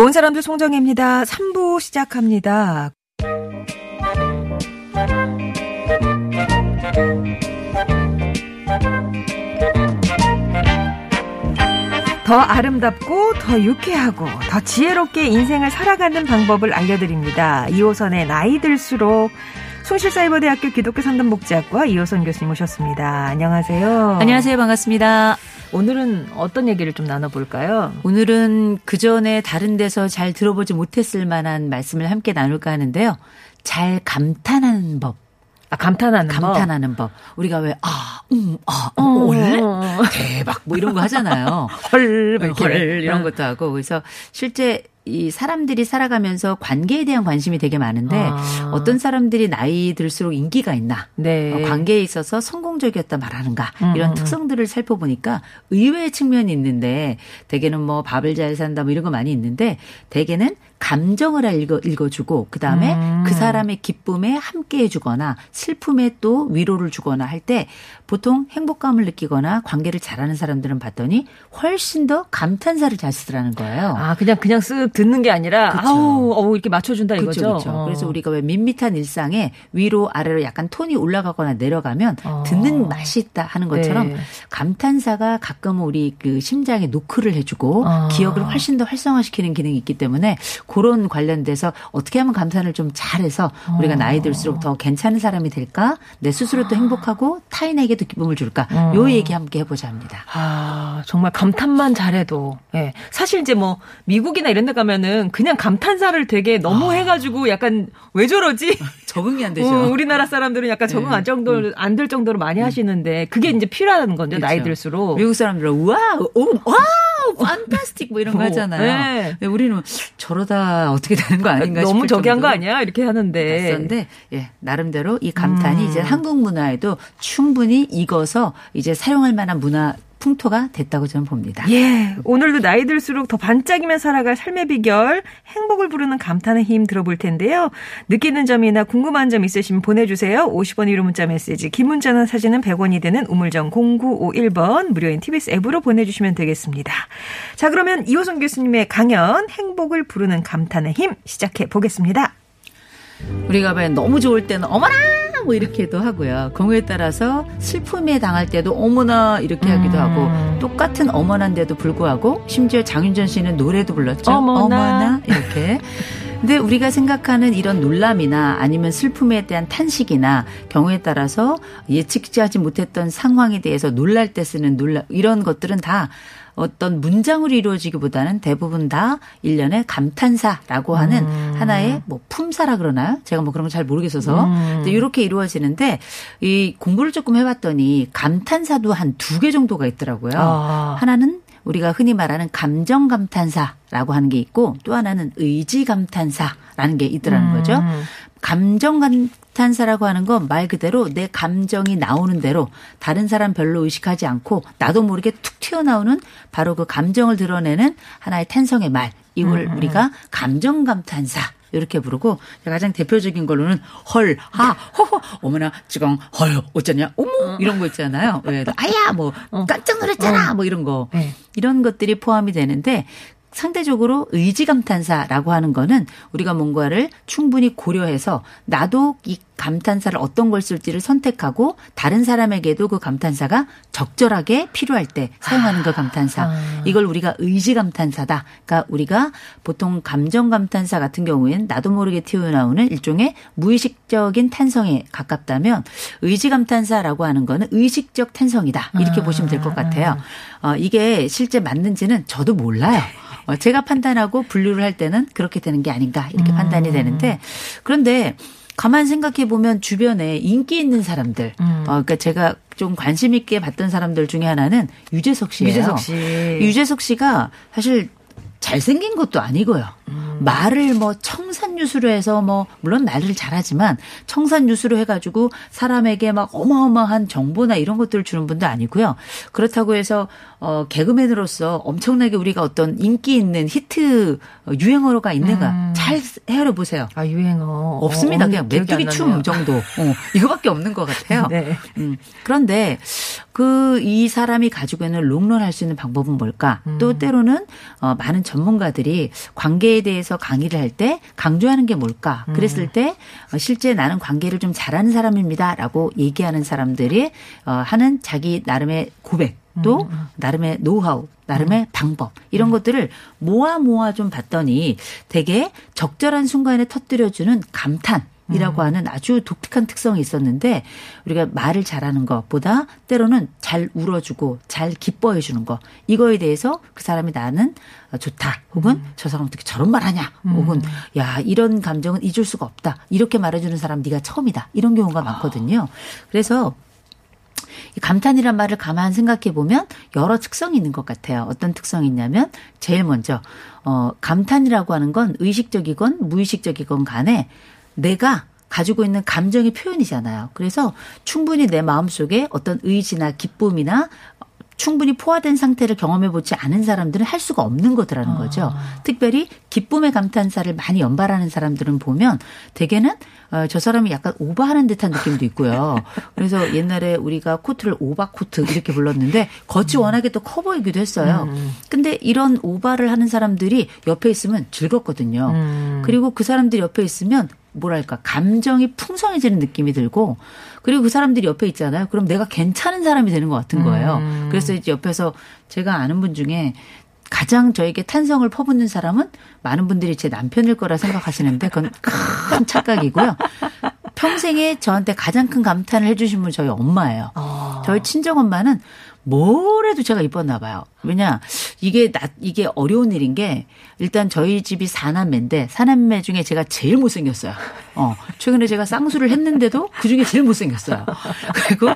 좋은 사람들 송정혜입니다. 3부 시작합니다. 더 아름답고 더 유쾌하고 더 지혜롭게 인생을 살아가는 방법을 알려드립니다. 2호선의 나이 들수록 숭실사이버대학교 기독교 선전목지학과 이호선 교수님 모셨습니다. 안녕하세요. 안녕하세요. 반갑습니다. 오늘은 어떤 얘기를 좀 나눠볼까요? 오늘은 그 전에 다른 데서 잘 들어보지 못했을 만한 말씀을 함께 나눌까 하는데요. 잘 감탄하는 법. 아, 감탄하는 법. 감탄하는 법. 우리가 왜, 아, 음, 아, 음, 어, 원래? 어. 대박, 뭐 이런 거 하잖아요. 헐, 막 이렇게. 헐, 이런 어. 것도 하고. 그래서 실제 이 사람들이 살아가면서 관계에 대한 관심이 되게 많은데 아. 어떤 사람들이 나이 들수록 인기가 있나 네. 어, 관계에 있어서 성공적이었다 말하는가 음, 이런 음, 특성들을 살펴보니까 의외의 측면이 있는데 대개는 뭐 밥을 잘 산다 뭐 이런 거 많이 있는데 대개는 감정을 읽어 읽어주고 그 다음에 음. 그 사람의 기쁨에 함께해 주거나 슬픔에 또 위로를 주거나 할 때 보통 행복감을 느끼거나 관계를 잘하는 사람들은 봤더니 훨씬 더 감탄사를 잘 쓰더라는 거예요. 아, 그냥, 그냥 쓱 듣는 게 아니라, 그쵸. 아우, 어우, 이렇게 맞춰준다 이거죠. 그렇죠. 어. 그래서 우리가 왜 밋밋한 일상에 위로 아래로 약간 톤이 올라가거나 내려가면 어. 듣는 맛이 있다 하는 것처럼 네. 감탄사가 가끔은 우리 그 심장에 노크를 해주고 어. 기억을 훨씬 더 활성화시키는 기능이 있기 때문에 그런 관련돼서 어떻게 하면 감탄을 좀 잘해서 우리가 나이 들수록 더 괜찮은 사람이 될까? 내 스스로 또 행복하고 타인에게도 기쁨을 줄까? 어. 요 얘기 함께 해보자 합니다. 아, 정말 감탄만 잘해도. 예. 사실 이제 뭐, 미국이나 이런 데가 면은 그냥 감탄사를 되게 너무 해가지고 약간 왜 저러지? 적응이 안 되죠. 어, 우리나라 사람들은 약간 적응 네. 안 정도, 안될 정도로 많이 하시는데, 그게 이제 거죠, 나이 그렇죠. 들수록. 미국 사람들은 wow, 오, wow, fantastic 뭐 이런 거 어, 하잖아요. 네. 근데 우리는 저러다 어떻게 되는 거 아닌가 너무 저기 한거 정도로 아니야? 이렇게 하는데. 낯선데 예, 나름대로 이 감탄이 음. 이제 한국 문화에도 충분히 익어서 이제 사용할 만한 문화 풍토가 됐다고 저는 봅니다. 예, 오늘도 나이 들수록 더 반짝이며 살아갈 삶의 비결, 행복을 부르는 감탄의 힘 들어볼 텐데요. 느끼는 점이나 궁금한 점 있으시면 보내주세요. 50원 유료 문자 메시지, 긴 문자나 사진은 100원이 되는 우물정 0951번 무료인 TBS 앱으로 보내주시면 되겠습니다. 자, 그러면 이호선 교수님의 강연, 행복을 부르는 감탄의 힘 시작해 보겠습니다. 우리가 왜 너무 좋을 때는 어머나 뭐 이렇게도 하고요. 경우에 따라서 슬픔에 당할 때도 어머나 이렇게 하기도 음. 하고 똑같은 어머나인데도 불구하고 심지어 장윤정 씨는 노래도 불렀죠. 어머나. 이렇게. 근데 우리가 생각하는 이런 놀람이나 아니면 슬픔에 대한 탄식이나 경우에 따라서 예측하지 못했던 상황에 대해서 놀랄 때 쓰는 놀라 이런 것들은 다 어떤 문장으로 이루어지기보다는 대부분 다 일련의 감탄사라고 하는 하나의 뭐 품사라 그러나요? 제가 뭐 그런 걸 잘 모르겠어서 근데 이렇게 이루어지는데 이 공부를 조금 해봤더니 감탄사도 한 두 개 정도가 있더라고요. 아. 하나는 우리가 흔히 말하는 감정 감탄사라고 하는 게 있고 또 하나는 의지 감탄사라는 게 있더라는 거죠. 감정 감탄사라고 하는 건 말 그대로 내 감정이 나오는 대로 다른 사람 별로 의식하지 않고 나도 모르게 툭 튀어나오는 바로 그 감정을 드러내는 하나의 탄성의 말. 이걸 우리가 감정 감탄사 이렇게 부르고 가장 대표적인 걸로는 헐, 하, 허허, 어머나, 찌강, 헐, 어쩌냐, 어머, 이런 거 있잖아요. 왜, 아야, 뭐, 깜짝 놀랐잖아, 뭐 이런 거. 네. 이런 것들이 포함이 되는데 상대적으로 의지 감탄사라고 하는 거는 우리가 뭔가를 충분히 고려해서 나도 이 감탄사를 어떤 걸 쓸지를 선택하고 다른 사람에게도 그 감탄사가 적절하게 필요할 때 사용하는 그 감탄사. 이걸 우리가 의지 감탄사다. 그러니까 우리가 보통 감정 감탄사 같은 경우에는 나도 모르게 튀어나오는 일종의 무의식적인 탄성에 가깝다면 의지 감탄사라고 하는 거는 의식적 탄성이다. 이렇게 보시면 될 것 같아요. 어, 이게 실제 맞는지는 저도 몰라요. 어, 제가 판단하고 분류를 할 때는 그렇게 되는 게 아닌가 이렇게 판단이 되는데 그런데 가만 생각해 보면 주변에 인기 있는 사람들, 어, 그러니까 제가 좀 관심 있게 봤던 사람들 중에 하나는 유재석 씨예요. 유재석 씨. 유재석 씨가 사실 잘생긴 것도 아니고요. 말을 뭐 청산유수로 해서 뭐 물론 말을 잘하지만 청산유수로 해가지고 사람에게 막 어마어마한 정보나 이런 것들을 주는 분도 아니고요. 그렇다고 해서 어 개그맨으로서 엄청나게 우리가 어떤 인기 있는 히트 유행어가 있는가 잘 헤아려 보세요. 아 유행어 없습니다. 어, 그냥 메뚜기 춤. 정도. 어, 이거밖에 없는 것 같아요. 네. 음, 그런데 그 이 사람이 가지고 있는 롱런할 수 있는 방법은 뭘까? 음. 또 때로는 어, 많은 전문가들이 관계에 대해서 강의를 할 때 강조하는 게 뭘까? 음. 그랬을 때 어, 실제 나는 관계를 좀 잘하는 사람입니다라고 얘기하는 사람들이 어, 하는 자기 나름의 고백. 또 음, 나름의 노하우, 나름의 방법 이런 것들을 모아 모아 좀 봤더니 되게 적절한 순간에 터뜨려주는 감탄. 음. 이라고 하는 아주 독특한 특성이 있었는데 우리가 말을 잘하는 것보다 때로는 잘 울어주고 잘 기뻐해 주는 거. 이거에 대해서 그 사람이 나는 좋다. 혹은 음. 저 사람 어떻게 저런 말 하냐? 혹은 야 이런 감정은 잊을 수가 없다. 이렇게 말해주는 사람 네가 처음이다. 이런 경우가 많거든요. 그래서 이 감탄이란 말을 가만 생각해 보면 여러 특성이 있는 것 같아요. 어떤 특성이 있냐면 제일 먼저 어 감탄이라고 하는 건 의식적이건 무의식적이건 간에 내가 가지고 있는 감정의 표현이잖아요. 그래서 충분히 내 마음속에 어떤 의지나 기쁨이나 충분히 포화된 상태를 경험해 보지 않은 사람들은 할 수가 없는 거더라는 거죠. 특별히 기쁨의 감탄사를 많이 연발하는 사람들은 보면 대개는 어, 저 사람이 약간 오바하는 듯한 느낌도 있고요. 그래서 옛날에 우리가 코트를 오바 코트 이렇게 불렀는데 겉이 워낙에 또 커 보이기도 했어요. 근데 이런 오바를 하는 사람들이 옆에 있으면 즐겁거든요. 그리고 그 사람들이 옆에 있으면 뭐랄까 감정이 풍성해지는 느낌이 들고 그리고 그 사람들이 옆에 있잖아요. 그럼 내가 괜찮은 사람이 되는 것 같은 거예요. 그래서 이제 옆에서 제가 아는 분 중에 가장 저에게 탄성을 퍼붓는 사람은 많은 분들이 제 남편일 거라 생각하시는데 그건 큰 착각이고요. 평생에 저한테 가장 큰 감탄을 해주신 분이 저희 엄마예요. 저희 친정 엄마는 뭘 해도 제가 이뻤나 봐요. 왜냐 이게 나 이게 어려운 일인 게 일단 저희 집이 사남매인데 사남매 중에 제가 제일 못생겼어요. 어 최근에 제가 쌍수를 했는데도 그 중에 제일 못생겼어요. 그리고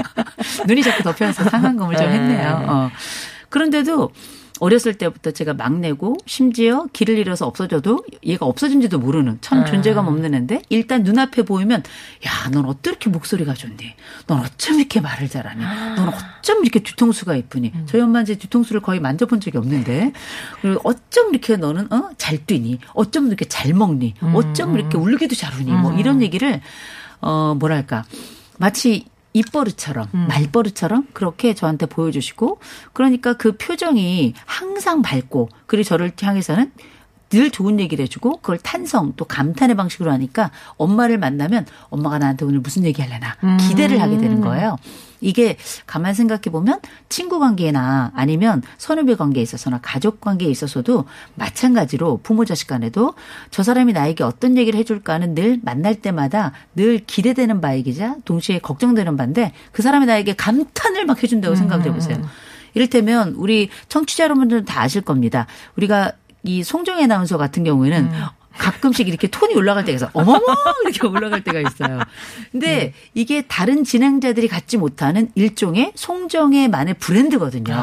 눈이 자꾸 덮여서 상한검을 좀 했네요. 어. 그런데도 어렸을 때부터 제가 막내고 심지어 길을 잃어서 없어져도 얘가 없어진지도 모르는 참 존재감 없는 애인데 일단 눈앞에 보이면 야, 넌 어떻게 목소리가 좋니? 넌 어쩜 이렇게 말을 잘하니? 넌 어쩜 이렇게 뒤통수가 이쁘니? 저희 엄마 이제 뒤통수를 거의 만져본 적이 없는데 그리고 어쩜 이렇게 너는 어? 잘 뛰니? 어쩜 이렇게 잘 먹니? 어쩜 이렇게 울기도 잘 우니? 뭐 이런 얘기를 어 뭐랄까 마치 입버릇처럼 말버릇처럼 그렇게 저한테 보여주시고 그러니까 그 표정이 항상 밝고 그리고 저를 향해서는 늘 좋은 얘기를 해주고 그걸 탄성 또 감탄의 방식으로 하니까 엄마를 만나면 엄마가 나한테 오늘 무슨 얘기 하려나 기대를 하게 되는 거예요. 이게 가만 생각해 보면 친구 관계나 아니면 선후배 관계에 있어서나 가족 관계에 있어서도 마찬가지로 부모 자식 간에도 저 사람이 나에게 어떤 얘기를 해줄까는 늘 만날 때마다 늘 기대되는 바이기자 동시에 걱정되는 바인데 그 사람이 나에게 감탄을 막 해준다고 생각해 보세요. 이를테면 우리 청취자 여러분들은 다 아실 겁니다. 우리가 이 송정혜 아나운서 같은 경우에는 가끔씩 이렇게 톤이 올라갈 때가 있어. 어머머! 이렇게 올라갈 때가 있어요. 근데 이게 다른 진행자들이 갖지 못하는 일종의 송정혜만의 브랜드거든요.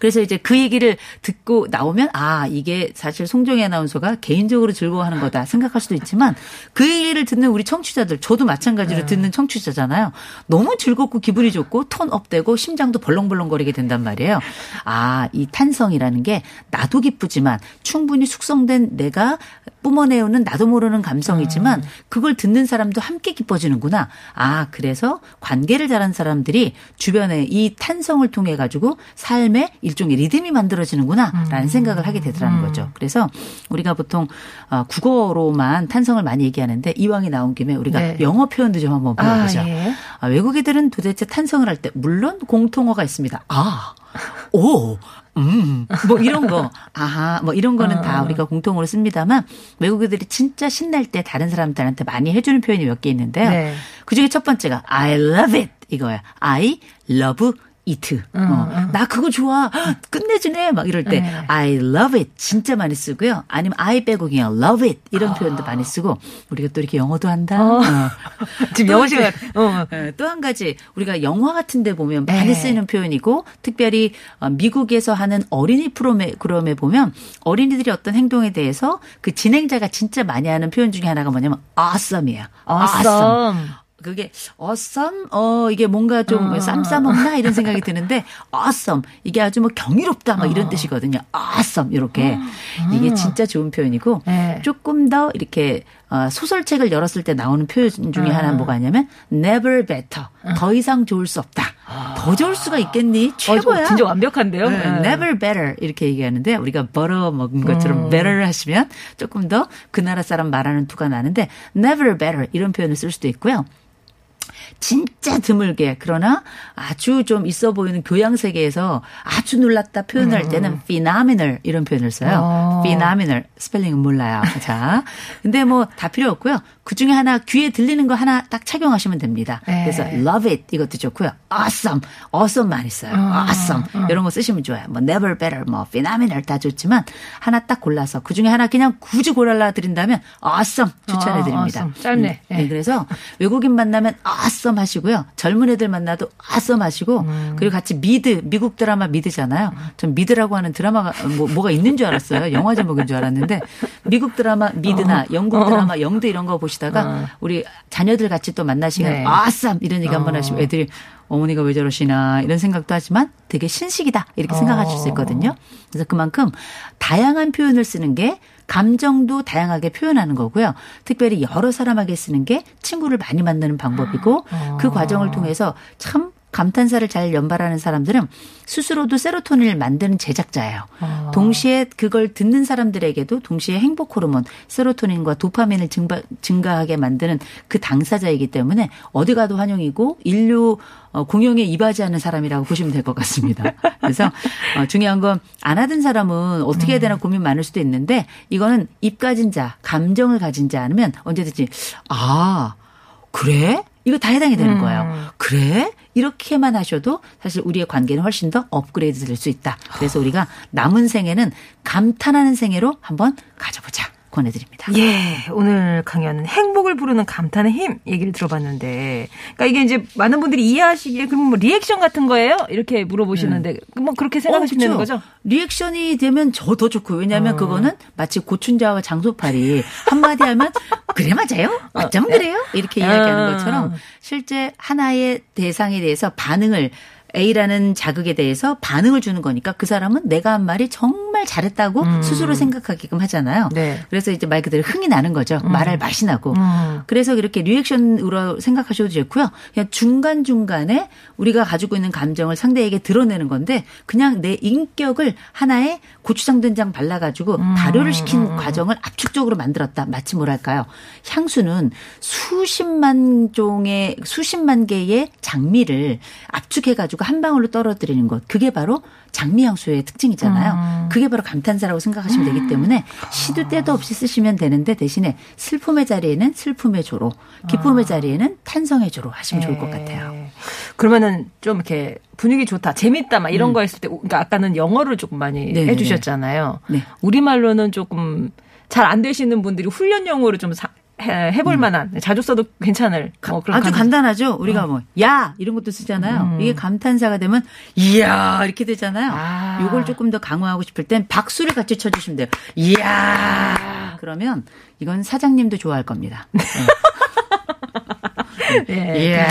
그래서 이제 그 얘기를 듣고 나오면 아 이게 사실 송정혜 아나운서가 개인적으로 즐거워하는 거다 생각할 수도 있지만 그 얘기를 듣는 우리 청취자들 저도 마찬가지로 듣는 청취자잖아요. 너무 즐겁고 기분이 좋고 톤 업되고 심장도 벌렁벌렁거리게 된단 말이에요. 아 이 탄성이라는 게 나도 기쁘지만 충분히 숙성된 내가 뿜어내오는 나도 모르는 감성이지만 그걸 듣는 사람도 함께 기뻐지는구나. 아 그래서 관계를 잘하는 사람들이 주변에 이 탄성을 통해 가지고 삶의 일종의 리듬이 만들어지는구나라는 생각을 하게 되더라는 거죠. 그래서 우리가 보통 어, 국어로만 탄성을 많이 얘기하는데 이왕이 나온 김에 우리가 네. 영어 표현도 좀 한번 아, 배워보죠. 예. 아, 외국인들은 도대체 탄성을 할 때 물론 공통어가 있습니다. 아, 오, 음, 뭐 이런 거, 아하, 뭐 이런 거는 아. 다 우리가 공통으로 씁니다만 외국인들이 진짜 신날 때 다른 사람들한테 많이 해주는 표현이 몇 개 있는데요. 네. 그 중에 첫 번째가 I love it 이거야. I love it. 어, 나 그거 좋아. 끝내주네. 막 이럴 때 네. I love it 진짜 많이 쓰고요. 아니면 I 빼고 그냥 love it 이런 표현도 많이 쓰고 우리가 또 이렇게 영어도 한다. 어. 지금 영어 시간. 어. 또한 가지 우리가 영화 같은 데 보면 많이 네. 쓰이는 표현이고 특별히 어, 미국에서 하는 어린이 프로그램에 보면 어린이들이 어떤 행동에 대해서 그 진행자가 진짜 많이 하는 표현 중에 하나가 뭐냐면 awesome이에요. Awesome. 그게 awesome 어 이게 뭔가 좀 쌈싸먹나 이런 생각이 드는데 awesome 이게 아주 뭐 경이롭다 막 이런 뜻이거든요. awesome 이렇게 이게 진짜 좋은 표현이고 네. 조금 더 이렇게 어, 소설책을 열었을 때 나오는 표현 중에 하나는 뭐가 있냐면 never better 더 이상 좋을 수 없다. 더 좋을 수가 있겠니? 최고야. 어, 진짜 완벽한데요. 네, 네. never better 이렇게 얘기하는데 우리가 벌어 먹은 것처럼 better 하시면 조금 더 그 나라 사람 말하는 투가 나는데 never better 이런 표현을 쓸 수도 있고요. 진짜 드물게 그러나 아주 좀 있어 보이는 교양 세계에서 아주 놀랐다 표현할 때는 phenomenal 이런 표현을 써요. 어. phenomenal 스펠링은 몰라요. 자, 근데 뭐 다 필요 없고요. 그 중에 하나 귀에 들리는 거 하나 딱 착용하시면 됩니다. 네. 그래서 love it 이것도 좋고요. awesome, awesome 많이 써요. awesome 이런 거 쓰시면 좋아요. 뭐 never better, 뭐 phenomenal 다 좋지만 하나 딱 골라서 그 중에 하나 그냥 굳이 골라 드린다면 awesome 추천해 드립니다. 아, awesome. 짧네. 네, 그래서 외국인 만나면 awesome 하시고요. 젊은 애들 만나도 awesome 하시고 그리고 같이 미드 미국 드라마 미드잖아요. 전 미드라고 하는 드라마가 뭐, 뭐가 있는 줄 알았어요. 영화 제목인 줄 알았는데 미국 드라마 미드나 영국 드라마 영드 이런 거 보시 다가 우리 자녀들 같이 또 만나시면 네. awesome 이런 얘기 한번 하시면 애들이 어머니가 왜 저러시나? 이런 생각도 하지만 되게 신식이다! 이렇게 생각하실 수 있거든요. 그래서 그만큼 다양한 표현을 쓰는 게 감정도 다양하게 표현하는 거고요. 특별히 여러 사람에게 쓰는 게 친구를 많이 만드는 방법이고 그 과정을 통해서 참 감탄사를 잘 연발하는 사람들은 스스로도 세로토닌을 만드는 제작자예요. 동시에 그걸 듣는 사람들에게도 동시에 행복 호르몬 세로토닌과 도파민을 증가, 증가하게 만드는 그 당사자이기 때문에 어디 가도 환영이고 인류 어, 공용에 이바지하는 사람이라고 보시면 될 것 같습니다. 그래서 어, 중요한 건 안 하던 사람은 어떻게 해야 되나 고민 많을 수도 있는데 이거는 입 가진 자, 감정을 가진 자 아니면 언제든지 아 그래? 이거 다 해당이 되는 거예요. 그래? 이렇게만 하셔도 사실 우리의 관계는 훨씬 더 업그레이드 될 수 있다. 그래서 우리가 남은 생애는 감탄하는 생애로 한번 가져보자. 권해드립니다. 예, 오늘 강연은 행복을 부르는 감탄의 힘 얘기를 들어봤는데, 그러니까 이게 이제 많은 분들이 이해하시기에 그럼 뭐 리액션 같은 거예요? 이렇게 물어보시는데, 뭐 그렇게 생각하시면 되는 어, 그쵸. 거죠? 리액션이 되면 저 더 좋고 왜냐하면 어. 그거는 마치 고춘자와 장소팔이 한마디 하면 그래 맞아요? 어쩜 그래요? 이렇게 이야기하는 어. 것처럼 실제 하나의 대상에 대해서 반응을 A라는 자극에 대해서 반응을 주는 거니까 그 사람은 내가 한 말이 정말 잘했다고 스스로 생각하게끔 하잖아요. 음. 네. 그래서 이제 말 그대로 흥이 나는 거죠. 말할 맛이 나고. 음. 그래서 이렇게 리액션으로 생각하셔도 좋고요. 그냥 중간중간에 우리가 가지고 있는 감정을 상대에게 드러내는 건데 그냥 내 인격을 하나의 고추장 된장 발라가지고 음. 발효를 시킨 과정을 압축적으로 만들었다. 마치 뭐랄까요. 향수는 수십만 종의 수십만 개의 장미를 압축해가지고 한 방울로 떨어뜨리는 것. 그게 바로 장미 향수의 특징이잖아요. 그게 바로 감탄사라고 생각하시면 되기 때문에 시도 때도 없이 쓰시면 되는데 대신에 슬픔의 자리에는 슬픔의 조로, 기쁨의 자리에는 탄성의 조로 하시면 좋을 것 같아요. 예. 그러면은 좀 이렇게 분위기 좋다, 재밌다, 막 이런 음. 거 했을 때, 그러니까 아까는 영어를 조금 많이 네네네. 해주셨잖아요. 네. 우리말로는 조금 잘 안 되시는 분들이 훈련용으로 좀 사- 해, 해볼 만한, 자주 써도 괜찮을 뭐 그런 음. 아주 감탄- 간단하죠. 우리가 뭐, 야! 이런 것도 쓰잖아요. 이게 감탄사가 되면, 이야! 이렇게 되잖아요. 아. 요걸 조금 더 강화하고 싶을 땐 박수를 같이 쳐주시면 돼요. 이야! 그러면 이건 사장님도 좋아할 겁니다. 예.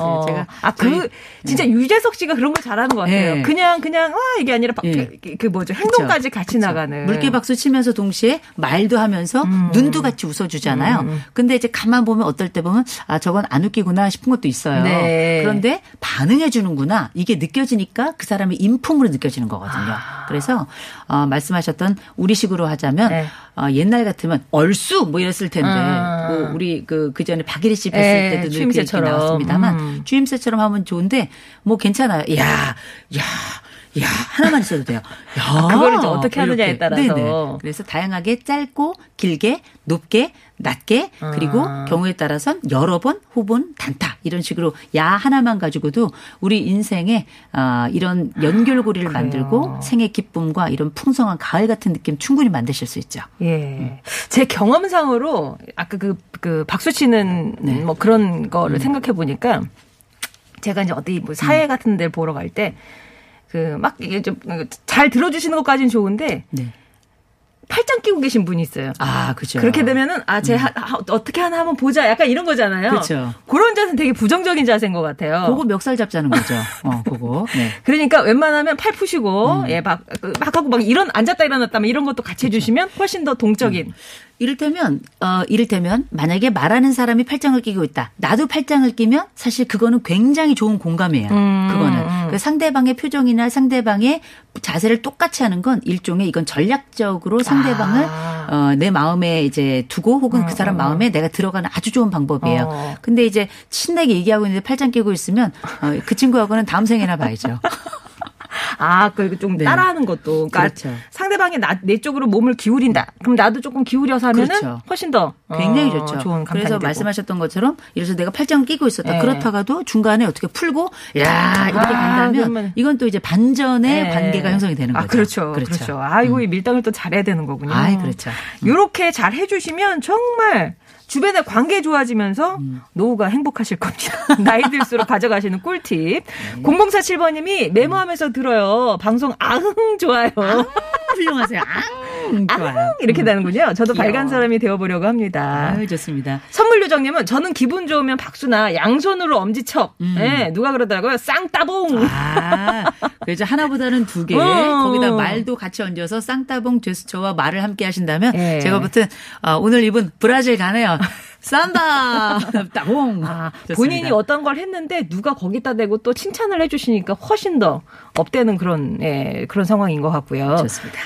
어. 제가. 아, 그, 저희- 진짜 유재석 씨가 그런 걸 잘하는 것 같아요. 네. 그냥, 그냥, 와, 이게 아니라, 바- 예. 그, 그 뭐죠, 행동까지 같이 나가는. 물개 박수 치면서 동시에 말도 하면서 음. 눈도 같이 웃어주잖아요. 근데 이제 가만 보면 어떨 때 보면 아 저건 안 웃기구나 싶은 것도 있어요. 네. 그런데 반응해 주는구나 이게 느껴지니까 그 사람의 인품으로 느껴지는 거거든요. 아. 그래서 어, 말씀하셨던 우리식으로 하자면 네. 어, 옛날 같으면 얼쑤 뭐 이랬을 텐데 아. 뭐 우리 그, 그 전에 박예리 씨 뵀을 네, 때도 늘그 얘기 추임새처럼. 나왔습니다만 음. 주임새처럼 하면 좋은데 뭐 괜찮아요. 야, 야. 야 하나만 있어도 돼요. 야 그거를 이제 어떻게 하느냐에 이렇게. 따라서. 네네. 그래서 다양하게 짧고 길게 높게 낮게 그리고 아. 경우에 따라선 여러 번 혹은 단타 이런 식으로 야 하나만 가지고도 우리 인생에 아, 이런 연결고리를 만들고 생의 기쁨과 이런 풍성한 가을 같은 느낌 충분히 만드실 수 있죠. 예. 제 경험상으로 아까 그, 그 박수 치는 네. 뭐 그런 음. 거를 생각해 보니까 제가 이제 어디 뭐 사회 같은 데를 보러 갈 때 그 막 이게 좀 잘 들어주시는 것까지는 좋은데 네. 팔짱 끼고 계신 분이 있어요. 아 그죠. 그렇게 되면은 아, 제 하- 하- 어떻게 하나 한번 보자. 약간 이런 거잖아요. 그렇죠. 그런 자세는 되게 부정적인 자세인 것 같아요. 그거 멱살 잡자는 거죠. 어, 그거. 네. 그러니까 웬만하면 팔 푸시고 음. 예, 막, 그막 하고 막 이런 앉았다 일어났다 막 이런 것도 같이 해주시면 훨씬 더 동적인. 이를테면 어 이를테면 만약에 말하는 사람이 팔짱을 끼고 있다. 나도 팔짱을 끼면 사실 그거는 굉장히 좋은 공감이에요. 음, 그거는 음. 그 상대방의 표정이나 상대방의 자세를 똑같이 하는 건 일종의 이건 전략적으로 상대방을 아. 어, 내 마음에 이제 두고 혹은 그 사람 마음에 내가 들어가는 아주 좋은 방법이에요. 어. 근데 이제 신나게 얘기하고 있는데 팔짱 끼고 있으면 어, 그 친구하고는 다음 생에나 봐야죠. 아, 그좀 네. 따라하는 것도. 그러니까 그렇죠. 상대방이 나, 내 쪽으로 몸을 기울인다. 그럼 나도 조금 기울여서 하면은 그렇죠. 훨씬 더 굉장히 어, 좋죠. 좋은 그래서 되고. 말씀하셨던 것처럼 이래서 내가 팔짱을 끼고 있었다. 네. 그렇다가도 중간에 어떻게 풀고 야 이렇게 아, 간다면 그러면- 이건 또 이제 반전의 네. 관계가 형성이 되는 거죠. 아, 그렇죠. 그렇죠. 아, 이거 이 밀당을 또 잘해야 되는 거군요. 아이, 그렇죠. 요렇게 잘 해주시면 정말 주변의 관계 좋아지면서 음. 노후가 행복하실 겁니다. 나이 들수록 가져가시는 꿀팁. 0047번님이 메모하면서 들어요. 방송 아흥 좋아요. 훌륭하세요. 앙좋 아요. 아흥 이렇게 되는군요. 저도 귀여워. 밝은 사람이 되어보려고 합니다. 아유 좋습니다. 선물 요정님은 저는 기분 좋으면 박수나 양손으로 엄지척. 음. 예, 누가 그러더라고요. 쌍따봉. 아, 그래서 하나보다는 두 개. 어. 거기다 말도 같이 얹어서 쌍따봉 제스처와 말을 함께 하신다면 예. 제가 보통 어, 오늘 이분 브라질 가네요. 삼바 따봉. 아, 좋습니다. 본인이 어떤 걸 했는데 누가 거기다 대고 또 칭찬을 해주시니까 훨씬 더 업되는 그런 예, 그런 상황인 것 같고요. 좋습니다.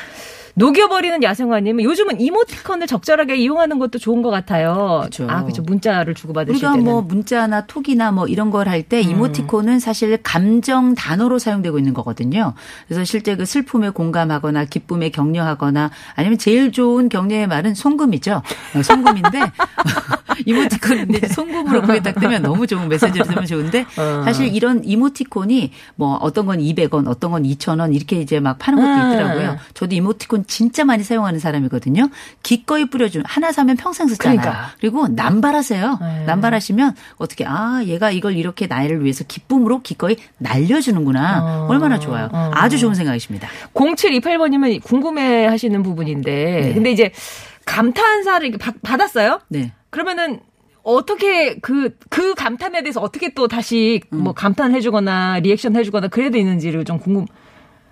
녹여버리는 야생화님은 요즘은 이모티콘을 적절하게 이용하는 것도 좋은 것 같아요. 그쵸. 아, 그렇죠. 문자를 주고받으실 우리가 때는. 뭐 문자나 톡이나 뭐 이런 걸할 음. 때 이모티콘은 사실 감정 단어로 사용되고 있는 거거든요. 그래서 실제 그 슬픔에 공감하거나 기쁨에 격려하거나 아니면 제일 좋은 격려의 말은 송금이죠. 어, 송금인데 이모티콘인데 네. 송금으로 그게 딱 되면 너무 좋은 메시지를 쓰면 좋은데 어. 사실 이런 이모티콘이 뭐 어떤 건 200원, 어떤 건 2,000원 이렇게 이제 막 파는 것도 음. 있더라고요. 저도 이모티콘 진짜 많이 사용하는 사람이거든요. 기꺼이 뿌려준 하나 사면 평생 쓰잖아요. 그러니까. 그리고 남발하세요. 네. 남발하시면 어떻게 아 얘가 이걸 이렇게 나를 위해서 기쁨으로 기꺼이 날려주는구나. 어. 얼마나 좋아요. 어. 아주 좋은 생각이십니다. 0728번님은 궁금해 하시는 부분인데. 네. 근데 이제 감탄사를 이렇게 받- 받았어요? 네. 그러면은 어떻게 그, 그 감탄에 대해서 어떻게 또 다시 음. 뭐 감탄해주거나 리액션 해주거나 그래야 되는지를 좀 궁금.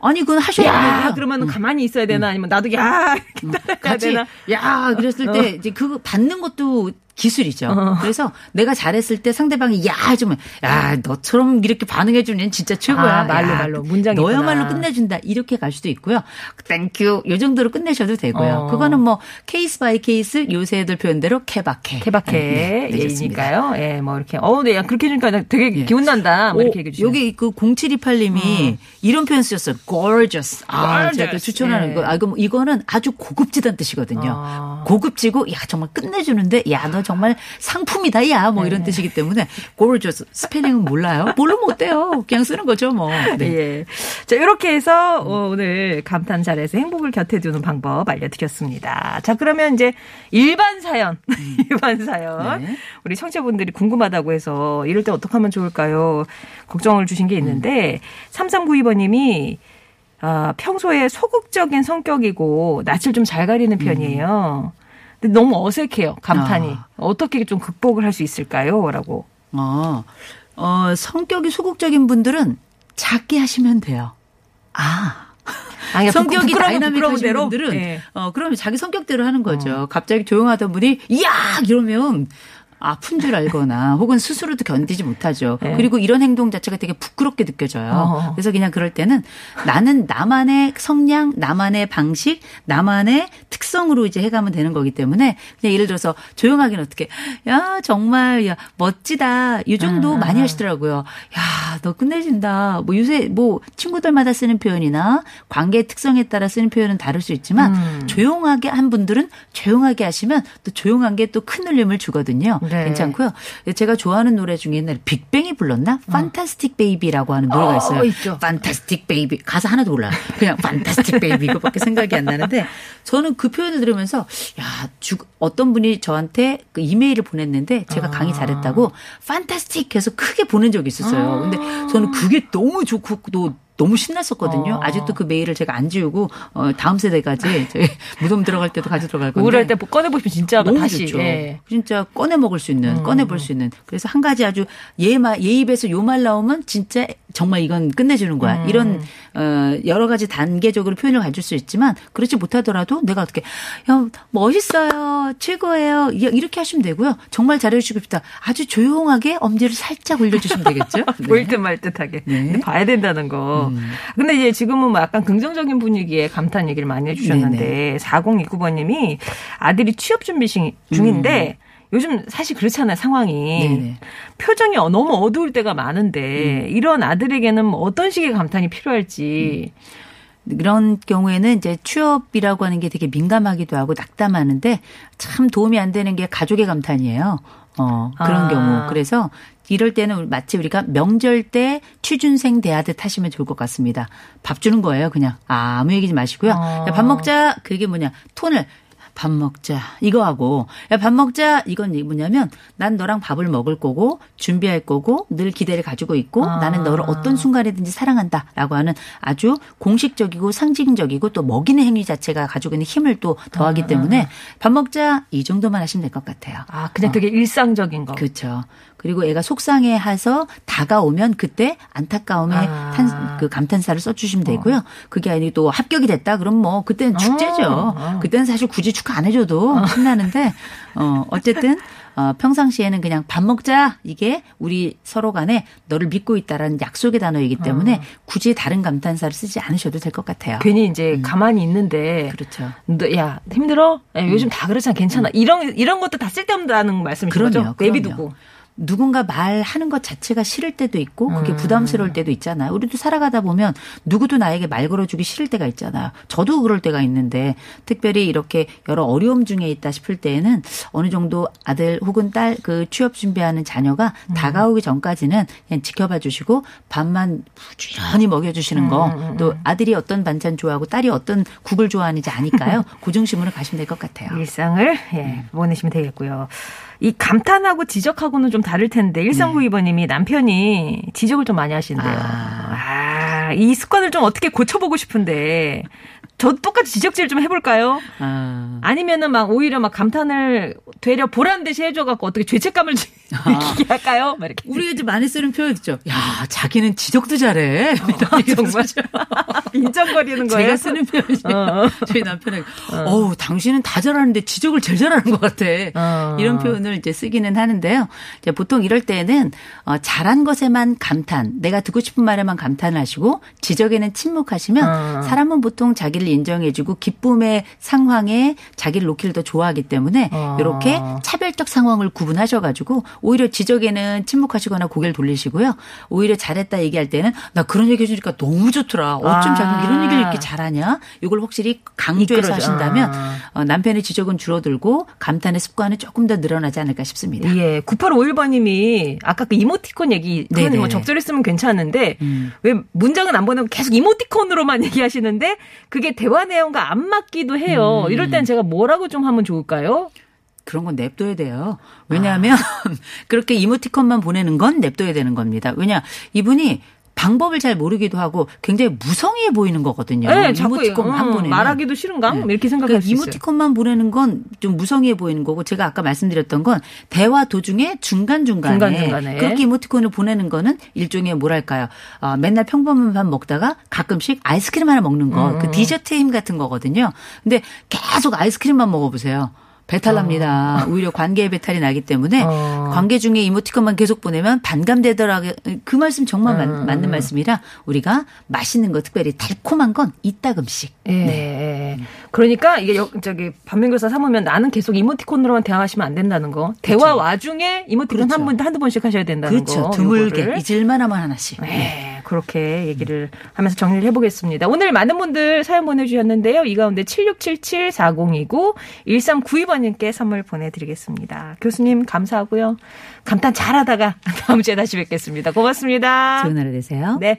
아니 그건 하셔야 야, 돼요. 그러면은 가만히 있어야 되나 아니면 나도 야, 음. 같이 되나? 야 그랬을 때 이제 그거 받는 것도 기술이죠. 어. 그래서 내가 잘했을 때 상대방이 야 해주면 야 너처럼 이렇게 반응해 주는 진짜 최고야. 아, 말로, 야, 말로. 문장이 너야말로. 끝내준다 이렇게 갈 수도 있고요. Thank you 요 정도로 끝내셔도 되고요. 어. 그거는 뭐 case by case 요새 애들 표현대로 케바케. 케바케 네, 네. 예니까요. 예, 뭐 이렇게 어, 네, 그렇게 해주니까 되게 예. 기운 난다. 뭐 이렇게 오, 얘기해 주시요 여기 그 0728님이 이런 표현 쓰셨어요. gorgeous. 아, 제가 또 Gorgeous. 추천하는 예. 거. 아, 이거, 이거는 아주 고급지다는 뜻이거든요. 아. 고급지고, 야, 정말 끝내주는데, 야, 너 정말 상품이다, 야, 뭐 네. 이런 뜻이기 때문에, gorgeous. 스펠링은 몰라요? 모르면 어때요? 그냥 쓰는 거죠, 뭐. 네. 예. 자, 이렇게 해서 어, 오늘 감탄 잘해서 행복을 곁에 두는 방법 알려드렸습니다. 자, 그러면 이제 일반 사연, 일반 사연. 네. 우리 청취자분들이 궁금하다고 해서 이럴 때 어떻게 하면 좋을까요? 걱정을 주신 게 있는데, 3392번님이 아, 평소에 소극적인 성격이고 낯을 좀 잘 가리는 편이에요. 근데 너무 어색해요, 감탄이. 아. 어떻게 좀 극복을 할 수 있을까요? 라고. 어, 어, 성격이 소극적인 분들은 작게 하시면 돼요. 아. 아, 그러니까 성격이 다이나믹하신? 분들은 예. 어 그러면 자기 성격대로 하는 거죠. 갑자기 조용하던 분이 야 이러면 아픈 줄 알거나 혹은 스스로도 견디지 못하죠. 네. 그리고 이런 행동 자체가 되게 부끄럽게 느껴져요. 어. 그래서 그냥 그럴 때는 나는 나만의 성량, 나만의 방식, 나만의 특성으로 이제 해가면 되는 거기 때문에 그냥 예를 들어서 조용하게는 어떻게 야 정말 야 멋지다 이 정도 음, 많이 하시더라고요. 야 너 끝내준다. 뭐 요새 뭐 친구들마다 쓰는 표현이나 관계 특성에 따라 쓰는 표현은 다를 수 있지만 음. 조용하게 한 분들은 조용하게 하시면 또 조용한 게 또 큰 울림을 주거든요. 네. 괜찮고요. 제가 좋아하는 노래 중에 옛날에 빅뱅이 불렀나? Fantastic Baby라고 하는 노래가 어, 있어요. 있죠. Fantastic Baby 가사 하나도 몰라. 그냥 Fantastic Baby 이거밖에 생각이 안 나는데 저는 그 표현을 들으면서 야, 주, 어떤 분이 저한테 그 이메일을 보냈는데 제가 강의 잘했다고 판타스틱 해서 크게 보낸 적이 있었어요. 근데 저는 그게 너무 좋고 또 너무 신났었거든요. 어. 아직도 그 메일을 제가 안 지우고 어, 다음 세대까지 저희 무덤 들어갈 때도 가져 들어갈 건데. 우울할 때 꺼내 보시면 진짜 너무 다시. 좋죠. 예. 진짜 꺼내 먹을 수 있는, 음. 꺼내 볼 수 있는. 그래서 한 가지 아주 예마 예 입에서 요 말 나오면 진짜 정말 이건 끝내주는 거야. 음. 이런 어 여러 가지 단계적으로 표현을 가질 수 있지만 그렇지 못하더라도 내가 어떻게 야 멋있어요, 최고예요 이- 이렇게 하시면 되고요. 정말 잘해주시고 싶다. 아주 조용하게 엄지를 살짝 올려주시면 되겠죠. 네. 보일 듯 말 듯하게 네. 봐야 된다는 거. 근데 이제 지금은 뭐 약간 긍정적인 분위기에 감탄 얘기를 많이 해주셨는데 4029번님이 아들이 취업 준비 시- 중인데 요즘 사실 그렇잖아요 상황이 네네. 표정이 어- 너무 어두울 때가 많은데 이런 아들에게는 뭐 어떤 식의 감탄이 필요할지 이런 경우에는 이제 취업이라고 하는 게 되게 민감하기도 하고 낙담하는데 참 도움이 안 되는 게 가족의 감탄이에요. 어, 그런 아. 경우. 그래서 이럴 때는 마치 우리가 명절 때 취준생 대하듯 하시면 좋을 것 같습니다. 밥 주는 거예요, 그냥. 아, 아무 얘기지 마시고요. 아. 야, 밥 먹자. 그게 뭐냐. 톤을 밥 먹자. 이거 하고. 야, 밥 먹자. 이건 뭐냐면 난 너랑 밥을 먹을 거고 준비할 거고 늘 기대를 가지고 있고 아. 나는 너를 어떤 순간이든지 사랑한다. 라고 하는 아주 공식적이고 상징적이고 또 먹이는 행위 자체가 가지고 있는 힘을 또 더하기 때문에 밥 먹자. 이 정도만 하시면 될 것 같아요. 아 그냥 되게 일상적인 거. 그렇죠. 그리고 애가 속상해 해서 다가오면 그때 안타까움에 아. 탄, 그 감탄사를 써주시면 되고요. 그게 아니고 또 합격이 됐다 그럼 뭐 그때는 축제죠. 어. 그때는 사실 굳이 축하 안 해줘도 신나는데 어 어쨌든 어, 평상시에는 그냥 밥 먹자 이게 우리 서로 간에 너를 믿고 있다라는 약속의 단어이기 때문에 굳이 다른 감탄사를 쓰지 않으셔도 될 것 같아요. 괜히 이제 가만히 있는데 그렇죠. 너, 야 힘들어? 야, 요즘 다 그렇잖아 괜찮아 이런 이런 것도 다 쓸데없다는 말씀이신 그럼요, 거죠? 그럼요. 내비두고 누군가 말하는 것 자체가 싫을 때도 있고 그게 음. 부담스러울 때도 있잖아요. 우리도 살아가다 보면 누구도 나에게 말 걸어주기 싫을 때가 있잖아요. 저도 그럴 때가 있는데 특별히 이렇게 여러 어려움 중에 있다 싶을 때에는 어느 정도 아들 혹은 딸 그 취업 준비하는 자녀가 음. 다가오기 전까지는 그냥 지켜봐 주시고 밥만 부지런히 먹여 주시는 음, 거또 아들이 어떤 반찬 좋아하고 딸이 어떤 국을 좋아하는지 아니까요. 그 중심으로 가시면 될 것 같아요. 일상을 예, 보내시면 되겠고요. 이 감탄하고 지적하고는 좀 다를 텐데 1392번님이 남편이 지적을 좀 많이 하신대요. 아, 이 습관을 좀 어떻게 고쳐보고 싶은데 저 똑같이 지적질 좀 해볼까요? 아. 아니면은 막 오히려 막 감탄을 되려 보란 듯이 해줘갖고 어떻게 죄책감을 느끼게 할까요? 막 이렇게. 우리가 이제 많이 쓰는 표현 있죠. 야, 자기는 지적도 잘해. 아, 정말 인정거리는 거예요. 제가 쓰는 표현이에요. 어. 저희 남편에게, 어 우, 당신은 다 잘하는데 지적을 제일 잘하는 것 같아. 어. 이런 표현을 이제 쓰기는 하는데요. 보통 이럴 때는 어, 잘한 것에만 감탄, 내가 듣고 싶은 말에만 감탄을 하시고 지적에는 침묵하시면 어. 사람은 보통 자기를 인정해주고 기쁨의 상황에 자기를 놓기를 더 좋아하기 때문에 어. 이렇게 차별적 상황을 구분하셔가지고 오히려 지적에는 침묵하시거나 고개를 돌리시고요. 오히려 잘했다 얘기할 때는 나 그런 얘기 해주니까 너무 좋더라. 어쩜 아. 자기 이런 얘기를 이렇게 잘하냐? 이걸 확실히 강조해서 이끌어줘. 하신다면 아. 어, 남편의 지적은 줄어들고 감탄의 습관은 조금 더 늘어나지 않을까 싶습니다. 예, 9851번님이 아까 그 이모티콘 얘기 그건 네네. 뭐 적절했으면 괜찮은데 음. 왜 문장 은 안 보내고 계속 이모티콘으로만 얘기하시는데 그게 대화 내용과 안 맞기도 해요. 음. 이럴 땐 제가 뭐라고 좀 하면 좋을까요? 그런 건 냅둬야 돼요. 왜냐하면 그렇게 이모티콘만 보내는 건 냅둬야 되는 겁니다. 왜냐 이분이 방법을 잘 모르기도 하고 굉장히 무성의해 보이는 거거든요. 네, 이모티콘 한 음, 보내면. 말하기도 싫은가? 네. 이렇게 생각할 그러니까 수 있어요. 이모티콘만 보내는 건 좀 무성의해 보이는 거고 제가 아까 말씀드렸던 건 대화 도중에 중간 중간에 중간 중간에. 그렇게 이모티콘을 보내는 거는 일종의 뭐랄까요? 어, 맨날 평범한 밥 먹다가 가끔씩 아이스크림 하나 먹는 거, 음. 그 디저트의 힘 같은 거거든요. 근데 계속 아이스크림만 먹어보세요. 배탈 납니다. 오히려 관계에 배탈이 나기 때문에 어. 관계 중에 이모티콘만 계속 보내면 반감되더라고요. 그 말씀 정말 맞- 음. 맞는 말씀이라 우리가 맛있는 거 특별히 달콤한 건 이따금씩. 예. 예. 그러니까 이게 여- 저기 반면교사 삼으면 나는 계속 이모티콘으로만 대화하시면 안 된다는 거. 대화 와중에 이모티콘 그렇죠. 한 번, 한두 번씩 하셔야 된다는 그렇죠. 거. 드물게 요거를. 잊을만 하면 하나씩. 네, 그렇게 얘기를 하면서 정리를 해보겠습니다. 오늘 많은 분들 사연 보내주셨는데요. 이 가운데 7677-4029, 1392번님께 선물 보내드리겠습니다. 교수님, 감사하고요. 감탄 잘하다가 다음 주에 다시 뵙겠습니다. 고맙습니다. 좋은 하루 되세요. 네.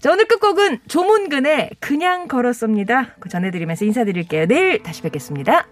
자, 오늘 끝곡은 조문근의 그냥 걸었습니다. 그 전해드리면서 인사드릴게요. 내일 다시 뵙겠습니다.